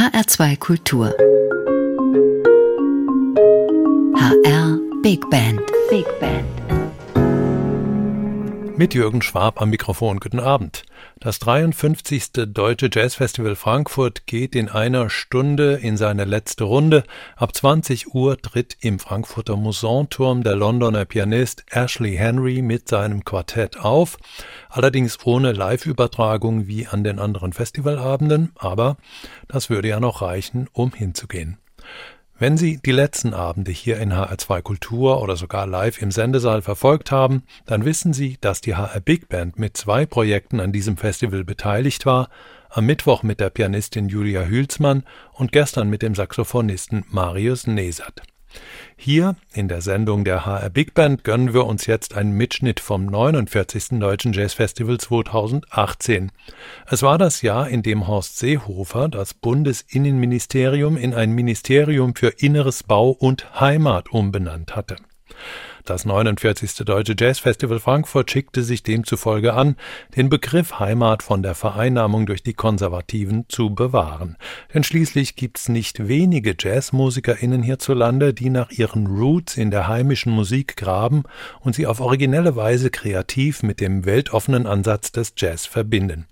HR2 Kultur. HR Big Band. Big Band. Mit Jürgen Schwab am Mikrofon. Guten Abend. Das 53. Deutsche Jazzfestival Frankfurt geht in einer Stunde in seine letzte Runde. Ab 20 Uhr tritt im Frankfurter Musanturm der Londoner Pianist Ashley Henry mit seinem Quartett auf. Allerdings ohne Live-Übertragung wie an den anderen Festivalabenden, aber das würde ja noch reichen, um hinzugehen. Wenn Sie die letzten Abende hier in HR2 Kultur oder sogar live im Sendesaal verfolgt haben, dann wissen Sie, dass die HR Big Band mit zwei Projekten an diesem Festival beteiligt war, am Mittwoch mit der Pianistin Julia Hülsmann und gestern mit dem Saxophonisten Marius Nesert. Hier in der Sendung der HR Big Band gönnen wir uns jetzt einen Mitschnitt vom 49. Deutschen Jazz Festival 2018. Es war das Jahr, in dem Horst Seehofer das Bundesinnenministerium in ein Ministerium für Inneres Bau und Heimat umbenannt hatte. Das 49. Deutsche Jazzfestival Frankfurt schickte sich demzufolge an, den Begriff Heimat von der Vereinnahmung durch die Konservativen zu bewahren. Denn schließlich gibt's nicht wenige JazzmusikerInnen hierzulande, die nach ihren Roots in der heimischen Musik graben und sie auf originelle Weise kreativ mit dem weltoffenen Ansatz des Jazz verbinden.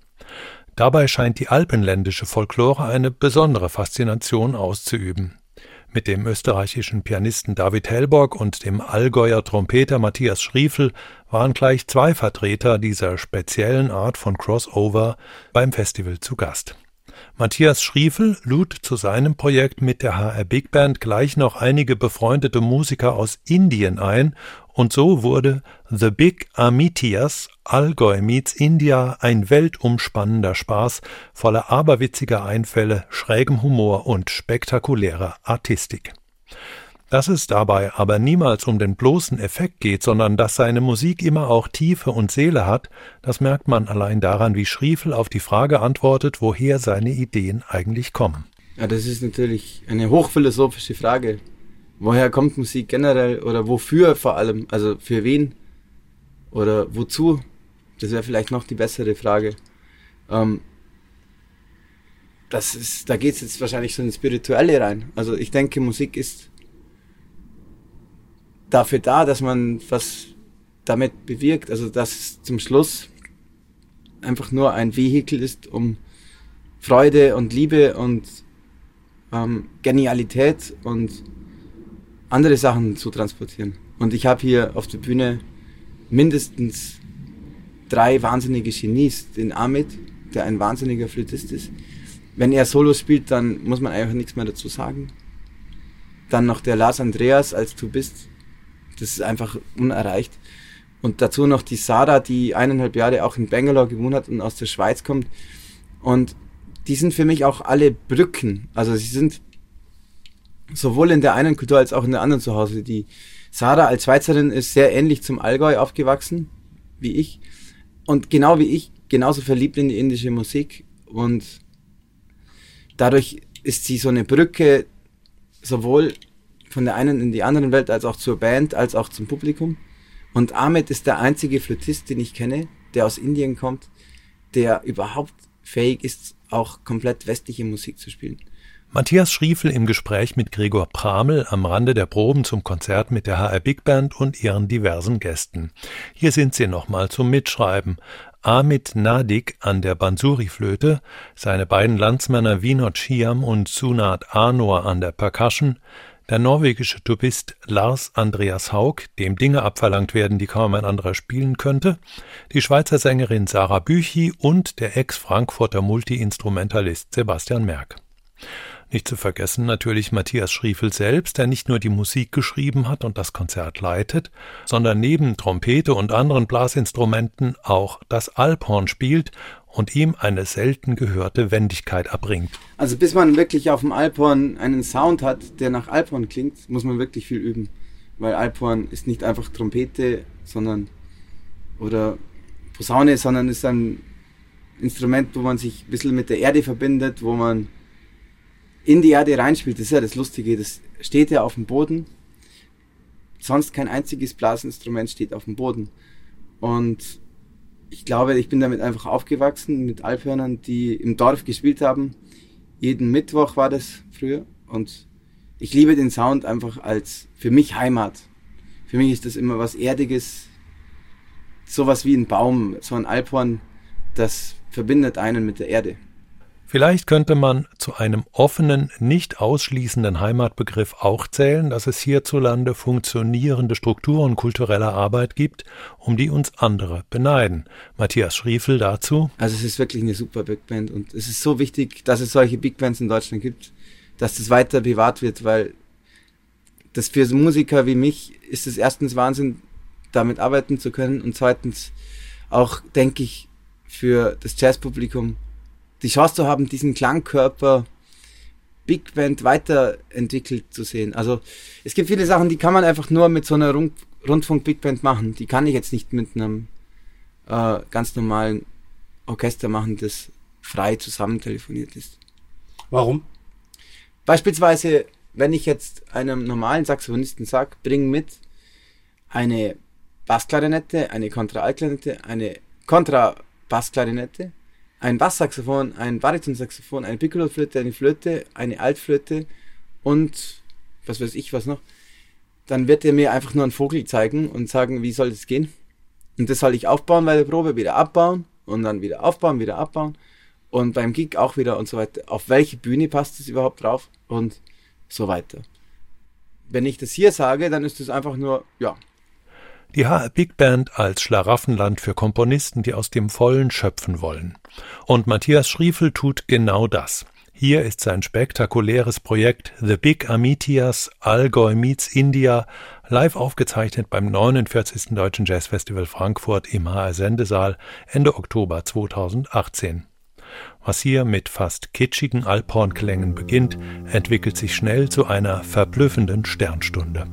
Dabei scheint die alpenländische Folklore eine besondere Faszination auszuüben. Mit dem österreichischen Pianisten David Hellborg und dem Allgäuer Trompeter Matthias Schriefel waren gleich zwei Vertreter dieser speziellen Art von Crossover beim Festival zu Gast. Matthias Schriefel lud zu seinem Projekt mit der HR Big Band gleich noch einige befreundete Musiker aus Indien ein und so wurde The Big Amitias Allgäu meets India ein weltumspannender Spaß voller aberwitziger Einfälle, schrägem Humor und spektakulärer Artistik. Dass es dabei aber niemals um den bloßen Effekt geht, sondern dass seine Musik immer auch Tiefe und Seele hat, das merkt man allein daran, wie Schriefel auf die Frage antwortet, woher seine Ideen eigentlich kommen. Ja, das ist natürlich eine hochphilosophische Frage woher kommt Musik generell oder wofür vor allem, also für wen oder wozu? Das wäre vielleicht noch die bessere Frage. Ähm, das ist, da geht es jetzt wahrscheinlich so ins Spirituelle rein. Also ich denke, Musik ist dafür da, dass man was damit bewirkt. Also dass es zum Schluss einfach nur ein Vehikel ist, um Freude und Liebe und ähm, Genialität und andere Sachen zu transportieren. Und ich habe hier auf der Bühne mindestens drei wahnsinnige Genies. Den Amit, der ein wahnsinniger Flötist ist. Wenn er Solo spielt, dann muss man einfach nichts mehr dazu sagen. Dann noch der Lars Andreas als Du bist. Das ist einfach unerreicht. Und dazu noch die Sarah, die eineinhalb Jahre auch in Bangalore gewohnt hat und aus der Schweiz kommt. Und die sind für mich auch alle Brücken. Also sie sind sowohl in der einen Kultur als auch in der anderen zu Hause. Die Sarah als Schweizerin ist sehr ähnlich zum Allgäu aufgewachsen, wie ich. Und genau wie ich, genauso verliebt in die indische Musik. Und dadurch ist sie so eine Brücke sowohl von der einen in die andere Welt, als auch zur Band, als auch zum Publikum. Und Ahmed ist der einzige Flötist, den ich kenne, der aus Indien kommt, der überhaupt fähig ist, auch komplett westliche Musik zu spielen. Matthias Schriefel im Gespräch mit Gregor Pramel am Rande der Proben zum Konzert mit der HR Big Band und ihren diversen Gästen. Hier sind sie nochmal zum Mitschreiben. Amit Nadik an der Bansuri-Flöte, seine beiden Landsmänner Vinod Schiam und Sunat Anor an der Percussion, der norwegische Tubist Lars Andreas Haug, dem Dinge abverlangt werden, die kaum ein anderer spielen könnte, die Schweizer Sängerin Sarah Büchi und der Ex-Frankfurter Multiinstrumentalist Sebastian Merck. Nicht zu vergessen natürlich Matthias Schriefel selbst, der nicht nur die Musik geschrieben hat und das Konzert leitet, sondern neben Trompete und anderen Blasinstrumenten auch das Alphorn spielt und ihm eine selten gehörte Wendigkeit erbringt. Also bis man wirklich auf dem Alphorn einen Sound hat, der nach Alphorn klingt, muss man wirklich viel üben. Weil Alphorn ist nicht einfach Trompete, sondern oder Posaune, sondern ist ein Instrument, wo man sich ein bisschen mit der Erde verbindet, wo man in die Erde reinspielt. Das ist ja das Lustige. Das steht ja auf dem Boden. Sonst kein einziges Blasinstrument steht auf dem Boden. Und ich glaube, ich bin damit einfach aufgewachsen mit Alphörnern, die im Dorf gespielt haben, Jeden Mittwoch war das früher und ich liebe den Sound einfach als für mich Heimat. Für mich ist das immer was Erdiges, sowas wie ein Baum, so ein Alphorn, das verbindet einen mit der Erde. Vielleicht könnte man zu einem offenen, nicht ausschließenden Heimatbegriff auch zählen, dass es hierzulande funktionierende Strukturen kultureller Arbeit gibt, um die uns andere beneiden. Matthias Schriefel dazu. Also es ist wirklich eine super Big Band und es ist so wichtig, dass es solche Big Bands in Deutschland gibt, dass das weiter bewahrt wird, weil das für Musiker wie mich ist es erstens Wahnsinn, damit arbeiten zu können und zweitens auch, denke ich, für das Jazzpublikum die Chance zu haben, diesen Klangkörper Big Band weiterentwickelt zu sehen. Also es gibt viele Sachen, die kann man einfach nur mit so einer Rund Rundfunk Big Band machen. Die kann ich jetzt nicht mit einem äh, ganz normalen Orchester machen, das frei zusammen telefoniert ist. Warum? Beispielsweise, wenn ich jetzt einem normalen Saxophonisten sage, bring mit eine Bassklarinette, eine Kontraaltklarinette, eine Kontrabassklarinette, ein Basssaxophon, ein Baritonsaxophon, eine Piccoloflöte, eine Flöte, eine Altflöte und was weiß ich was noch, dann wird er mir einfach nur einen Vogel zeigen und sagen, wie soll das gehen? Und das soll ich aufbauen bei der Probe, wieder abbauen und dann wieder aufbauen, wieder abbauen und beim Gig auch wieder und so weiter. Auf welche Bühne passt das überhaupt drauf und so weiter. Wenn ich das hier sage, dann ist das einfach nur, ja, die HR Big Band als Schlaraffenland für Komponisten, die aus dem Vollen schöpfen wollen. Und Matthias Schriefel tut genau das. Hier ist sein spektakuläres Projekt The Big Amitias Allgäu meets India live aufgezeichnet beim 49. Deutschen Jazzfestival Frankfurt im HR Sendesaal Ende Oktober 2018. Was hier mit fast kitschigen Alphornklängen beginnt, entwickelt sich schnell zu einer verblüffenden Sternstunde.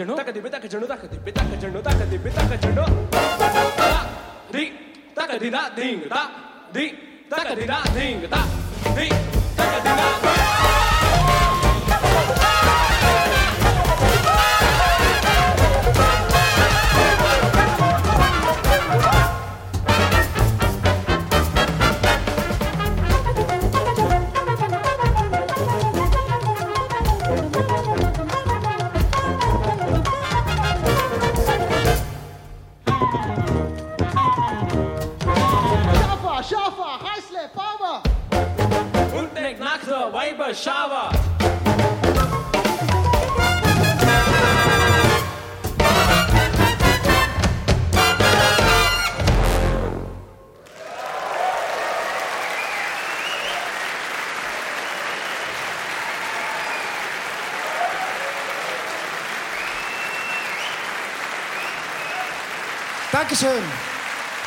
जनो तक दिबे तक जनो तक दिबे तक जनो तक दिबे तक Dankeschön.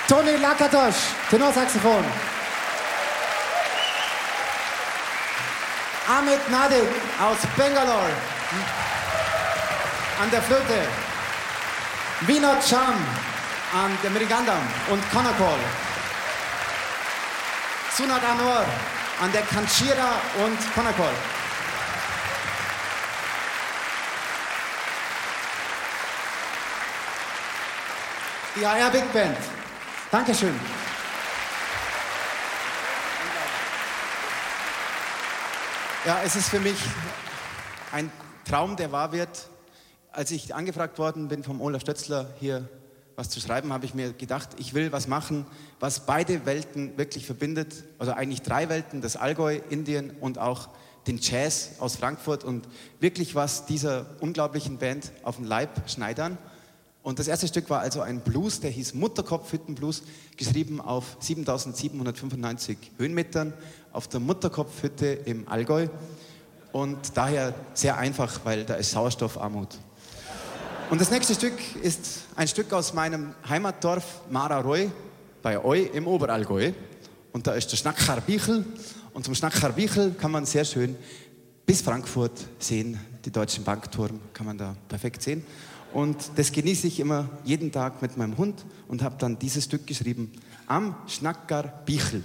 Toni Lakatosch, Tenorsaxophon. Ahmed Nadik aus Bangalore an der Flöte. Vinod Cham an der Mirigandam und Konakol. Sunat Anwar an der Kanchira und Konakol. Die AR Big Band. Dankeschön. Ja, es ist für mich ein Traum, der wahr wird. Als ich angefragt worden bin vom Olaf Stötzler, hier was zu schreiben, habe ich mir gedacht, ich will was machen, was beide Welten wirklich verbindet. Also eigentlich drei Welten, das Allgäu, Indien und auch den Jazz aus Frankfurt und wirklich was dieser unglaublichen Band auf den Leib schneidern. Und das erste Stück war also ein Blues, der hieß Mutterkopfhüttenblues, geschrieben auf 7795 Höhenmetern auf der Mutterkopfhütte im Allgäu. Und daher sehr einfach, weil da ist Sauerstoffarmut. Und das nächste Stück ist ein Stück aus meinem Heimatdorf Mararoy bei Eu im Oberallgäu. Und da ist der Schnackar Bichel. Und zum Schnackar Bichel kann man sehr schön bis Frankfurt sehen. Die deutschen Bankturm kann man da perfekt sehen. Und das genieße ich immer jeden Tag mit meinem Hund und habe dann dieses Stück geschrieben am Schnackar Bichel.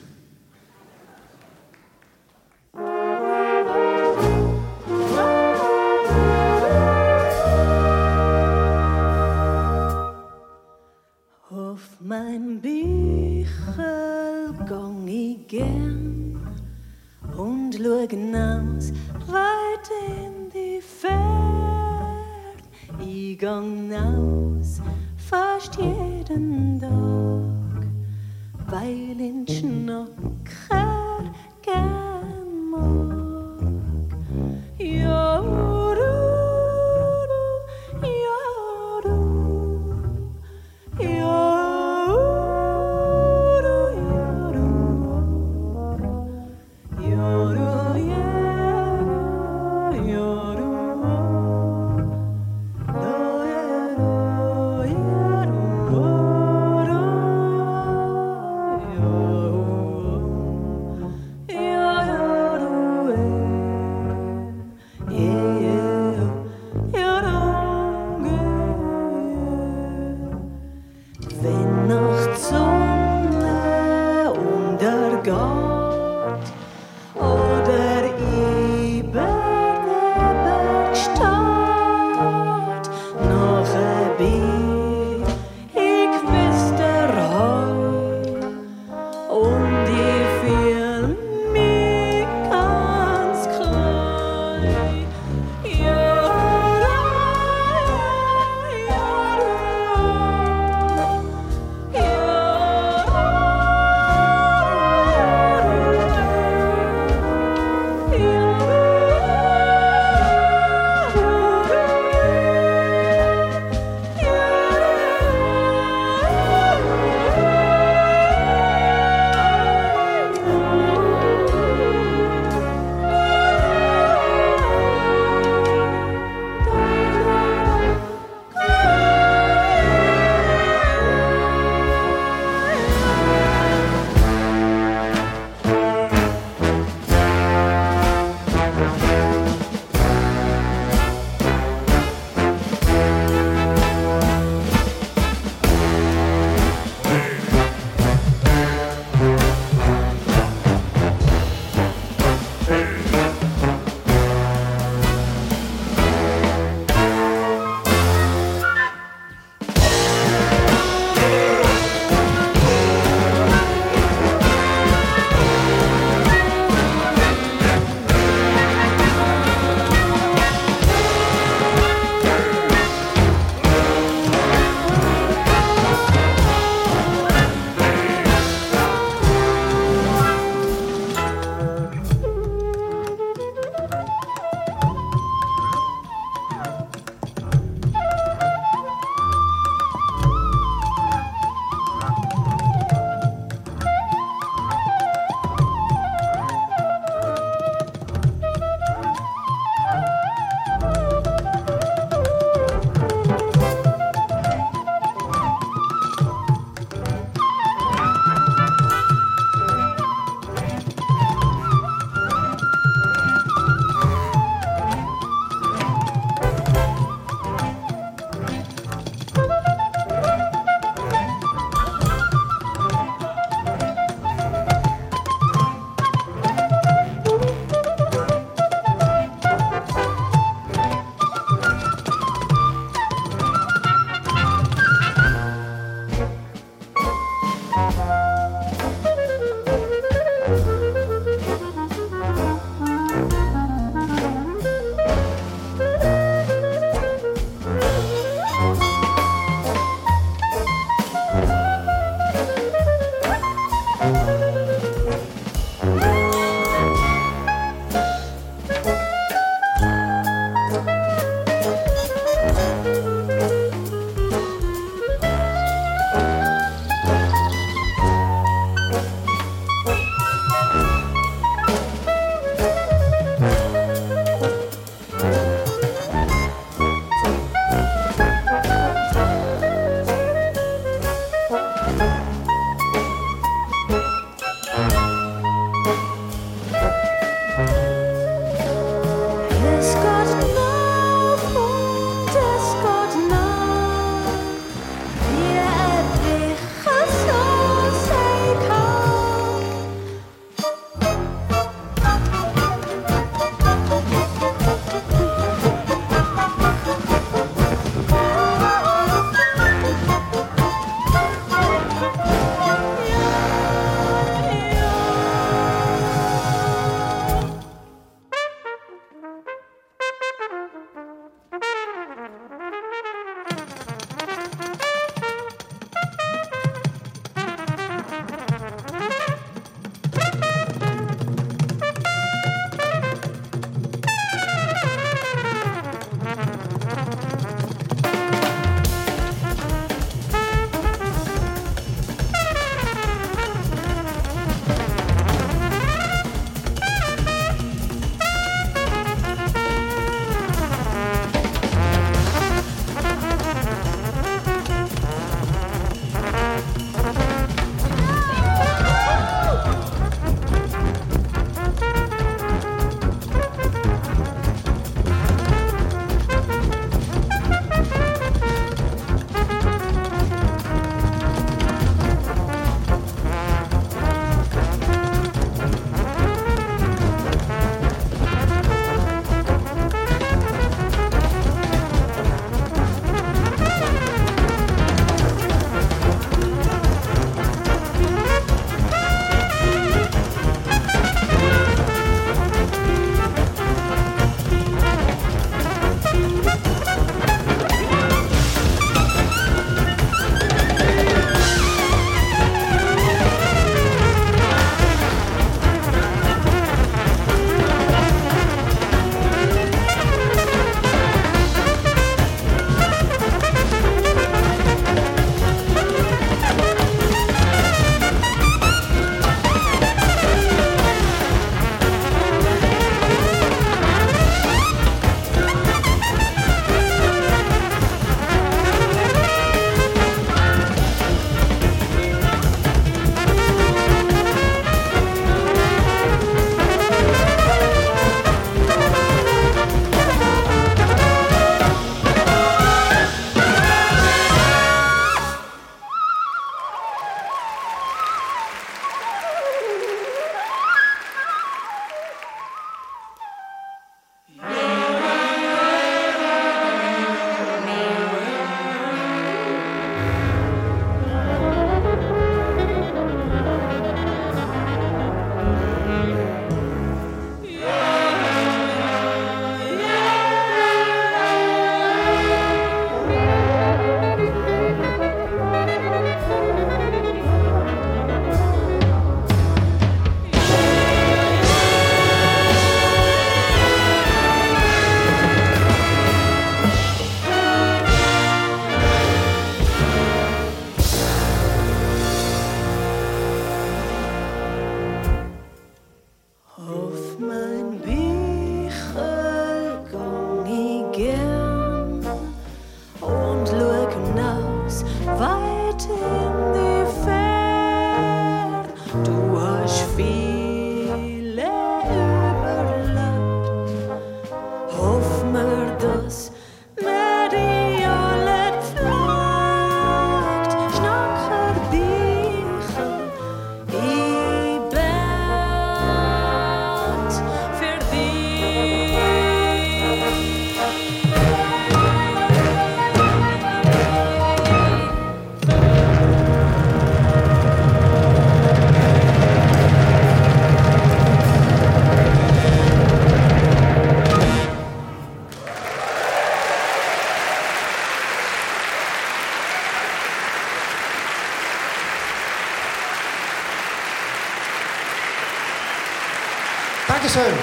Dankeschön.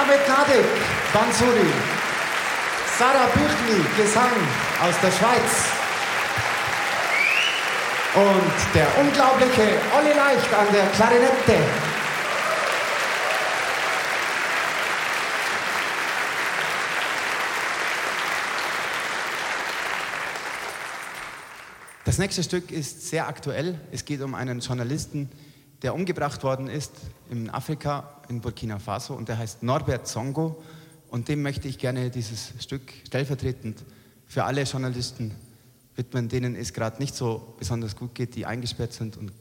Ahmed Nadik, Bansuri. Sarah Büchli, Gesang aus der Schweiz. Und der unglaubliche Olli Leicht an der Klarinette. Das nächste Stück ist sehr aktuell. Es geht um einen Journalisten, der umgebracht worden ist in Afrika, in Burkina Faso, und der heißt Norbert Songo. Und dem möchte ich gerne dieses Stück stellvertretend für alle Journalisten widmen, denen es gerade nicht so besonders gut geht, die eingesperrt sind und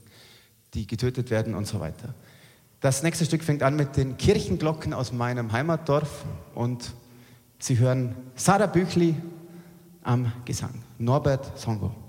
die getötet werden und so weiter. Das nächste Stück fängt an mit den Kirchenglocken aus meinem Heimatdorf und Sie hören Sarah Büchli am Gesang. Norbert Songo.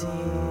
see.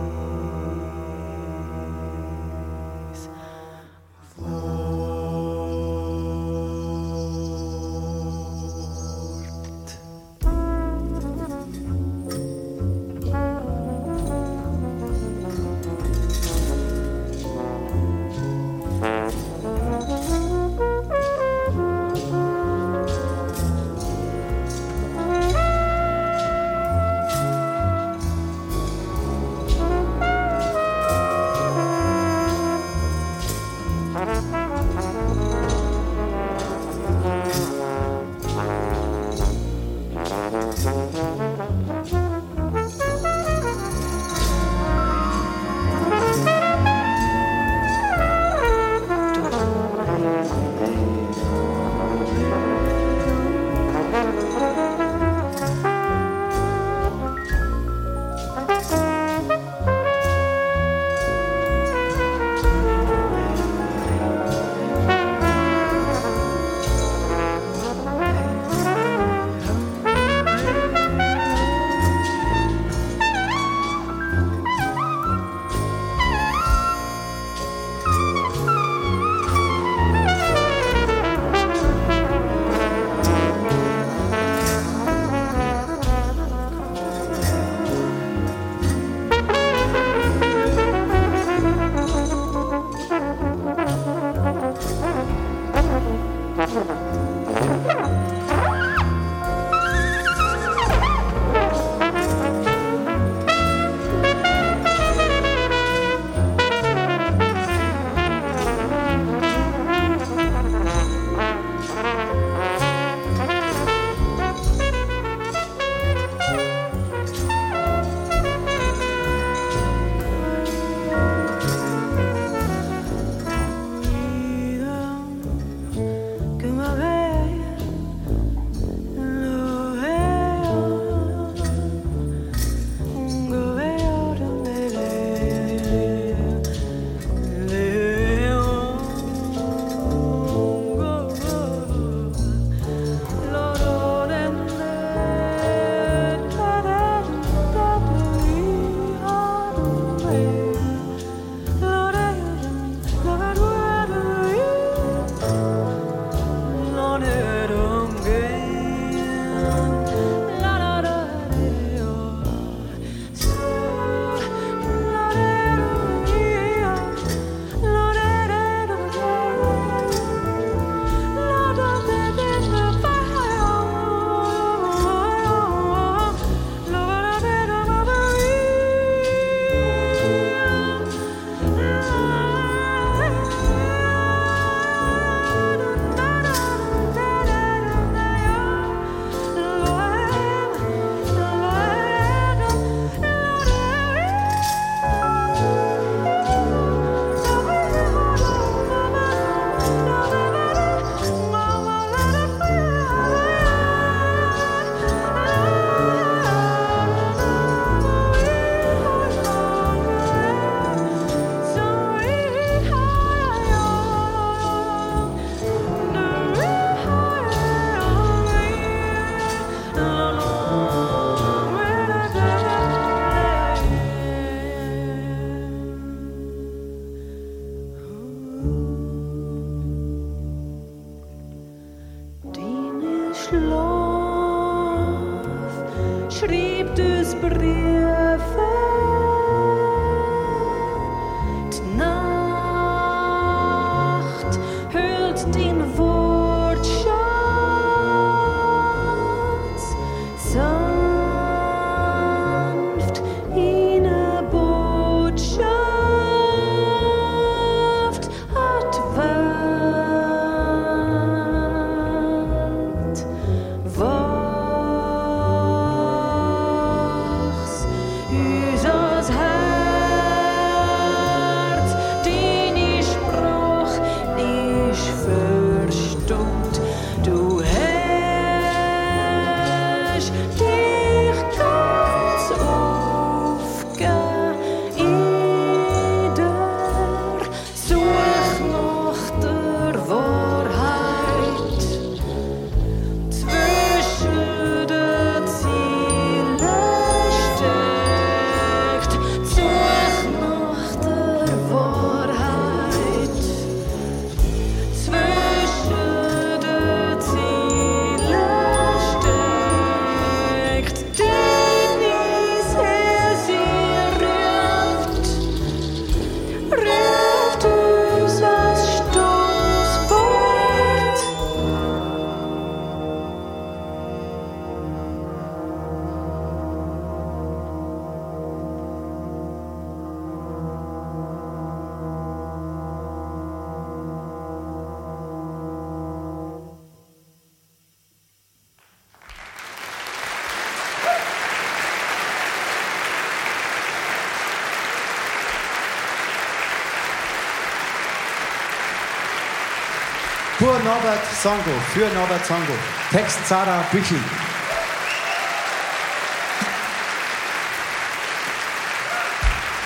Für Norbert Songo, für Norbert Songo. Text Sarah Büchel.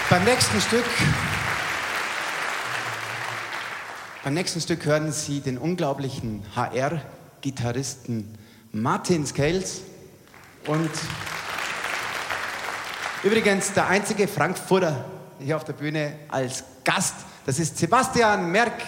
Beim nächsten Stück beim nächsten Stück hören Sie den unglaublichen HR-Gitarristen Martin Scales und übrigens der einzige Frankfurter hier auf der Bühne als Gast. Das ist Sebastian Merck.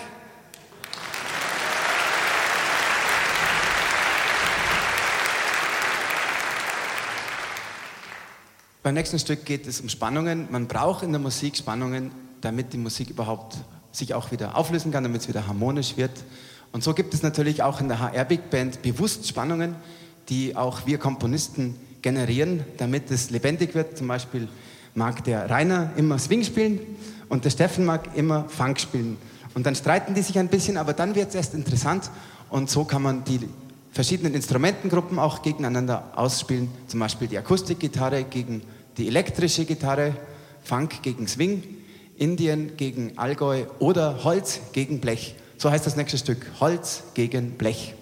Beim nächsten Stück geht es um Spannungen. Man braucht in der Musik Spannungen, damit die Musik überhaupt sich auch wieder auflösen kann, damit es wieder harmonisch wird. Und so gibt es natürlich auch in der HR Big Band bewusst Spannungen, die auch wir Komponisten generieren, damit es lebendig wird. Zum Beispiel mag der Rainer immer Swing spielen und der Steffen mag immer Funk spielen. Und dann streiten die sich ein bisschen, aber dann wird es erst interessant und so kann man die verschiedenen Instrumentengruppen auch gegeneinander ausspielen. Zum Beispiel die Akustikgitarre gegen die elektrische Gitarre, Funk gegen Swing, Indien gegen Allgäu oder Holz gegen Blech. So heißt das nächste Stück. Holz gegen Blech.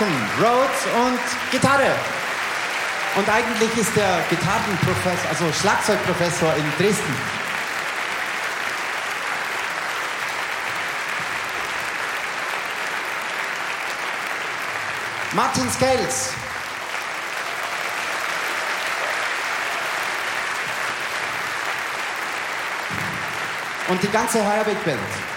Hauken, Rhodes und Gitarre. Und eigentlich ist der Gitarrenprofessor, also Schlagzeugprofessor in Dresden. Martin Scales. Und die ganze Higher Big Band.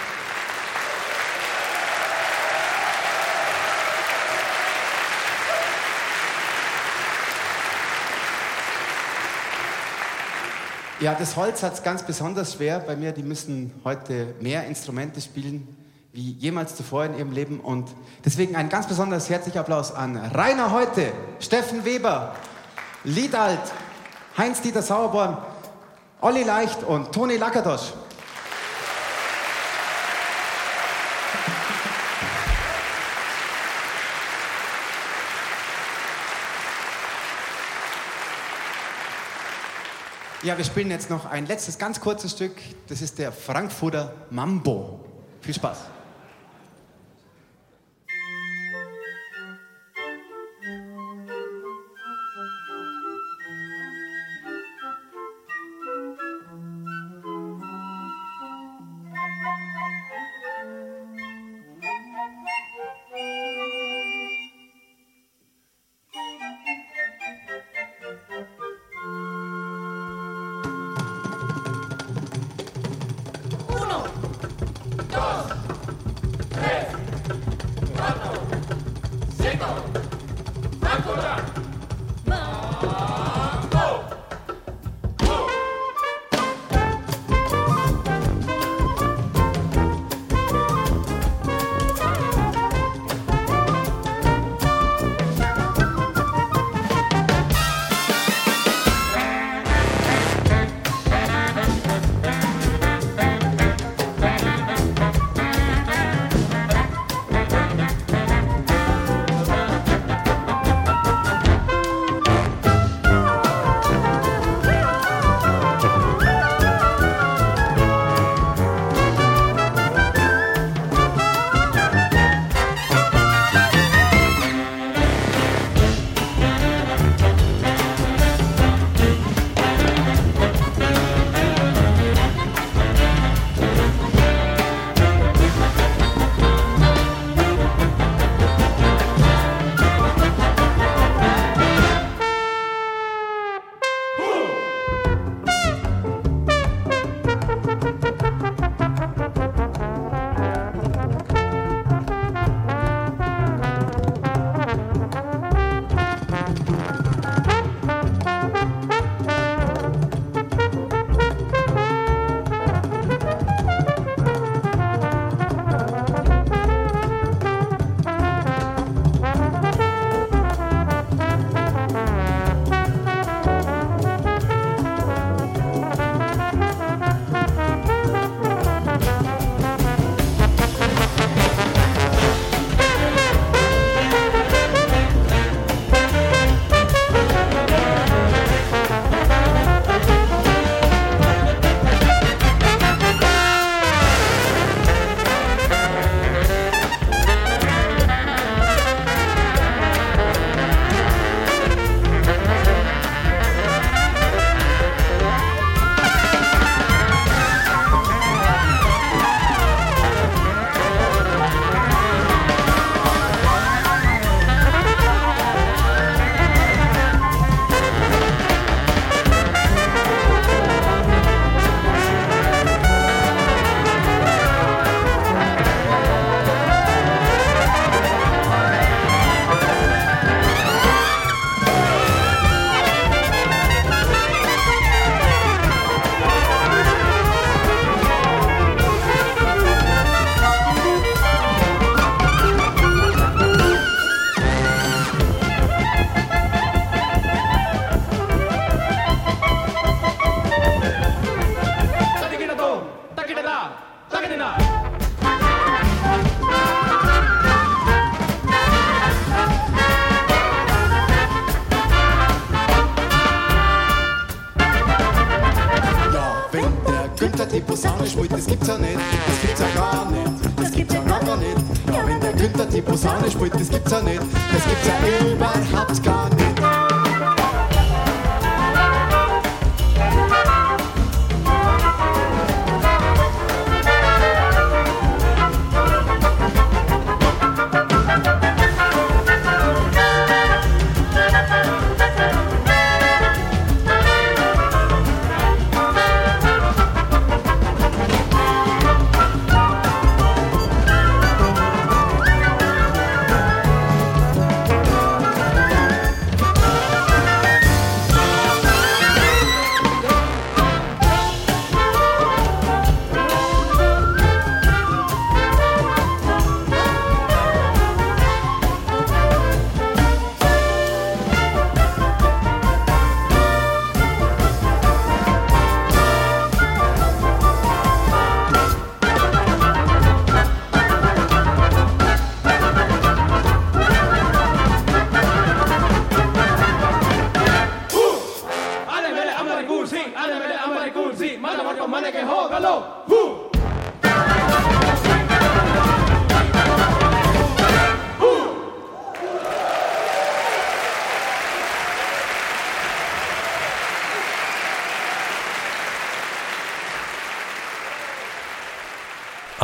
Ja, das Holz hat es ganz besonders schwer bei mir. Die müssen heute mehr Instrumente spielen wie jemals zuvor in ihrem Leben. Und deswegen ein ganz besonders herzlicher Applaus an Rainer Heute, Steffen Weber, Liedalt, Heinz-Dieter Sauerborn, Olli Leicht und Toni Lakadosch. Ja, wir spielen jetzt noch ein letztes ganz kurzes Stück. Das ist der Frankfurter Mambo. Viel Spaß.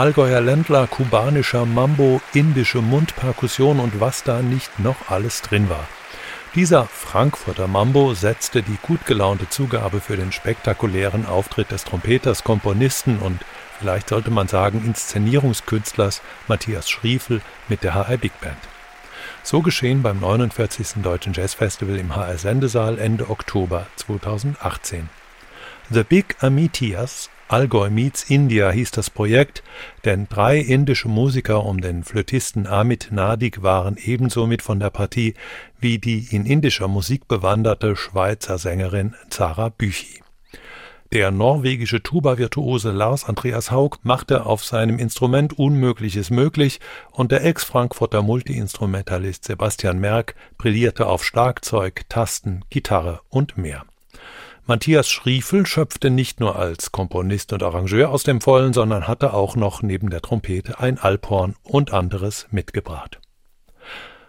Allgäuer Ländler, kubanischer Mambo, indische Mundperkussion und was da nicht noch alles drin war. Dieser Frankfurter Mambo setzte die gut gelaunte Zugabe für den spektakulären Auftritt des Trompeters, Komponisten und vielleicht sollte man sagen Inszenierungskünstlers Matthias Schriefel mit der HR Big Band. So geschehen beim 49. Deutschen Jazzfestival im HR Sendesaal Ende Oktober 2018. The Big Amitias Allgäu meets India hieß das Projekt, denn drei indische Musiker um den Flötisten Amit Nadik waren ebenso mit von der Partie wie die in indischer Musik bewanderte Schweizer Sängerin Zara Büchi. Der norwegische Tuba-Virtuose Lars Andreas Haug machte auf seinem Instrument Unmögliches möglich und der Ex-Frankfurter Multiinstrumentalist Sebastian Merck brillierte auf Schlagzeug, Tasten, Gitarre und mehr. Matthias Schriefel schöpfte nicht nur als Komponist und Arrangeur aus dem Vollen, sondern hatte auch noch neben der Trompete ein Alphorn und anderes mitgebracht.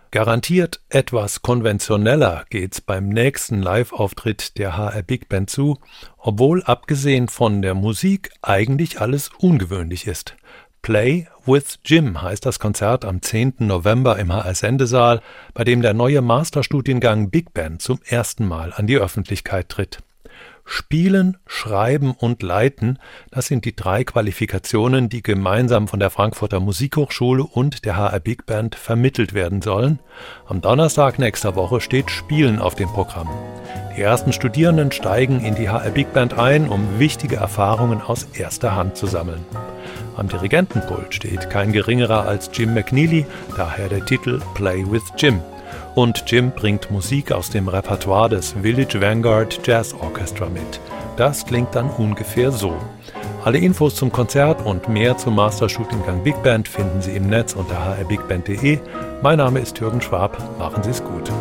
Garantiert etwas konventioneller geht's beim nächsten Live-Auftritt der HR Big Band zu, obwohl abgesehen von der Musik eigentlich alles ungewöhnlich ist. Play with Jim heißt das Konzert am 10. November im HR Sendesaal, bei dem der neue Masterstudiengang Big Band zum ersten Mal an die Öffentlichkeit tritt. Spielen, Schreiben und Leiten, das sind die drei Qualifikationen, die gemeinsam von der Frankfurter Musikhochschule und der HR Big Band vermittelt werden sollen. Am Donnerstag nächster Woche steht Spielen auf dem Programm. Die ersten Studierenden steigen in die HR Big Band ein, um wichtige Erfahrungen aus erster Hand zu sammeln. Am Dirigentenpult steht kein geringerer als Jim McNeely, daher der Titel Play with Jim. Und Jim bringt Musik aus dem Repertoire des Village Vanguard Jazz Orchestra mit. Das klingt dann ungefähr so. Alle Infos zum Konzert und mehr zum Masterstudiengang Big Band finden Sie im Netz unter hrbigband.de. Mein Name ist Jürgen Schwab. Machen Sie es gut.